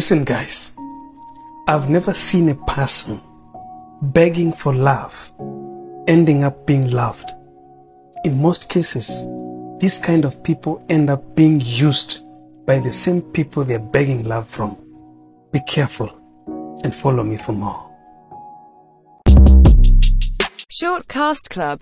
Listen, guys, I've never seen a person begging for love ending up being loved. In most cases, these kind of people end up being used by the same people they're begging love from. Be careful and follow me for more. Short Cast Club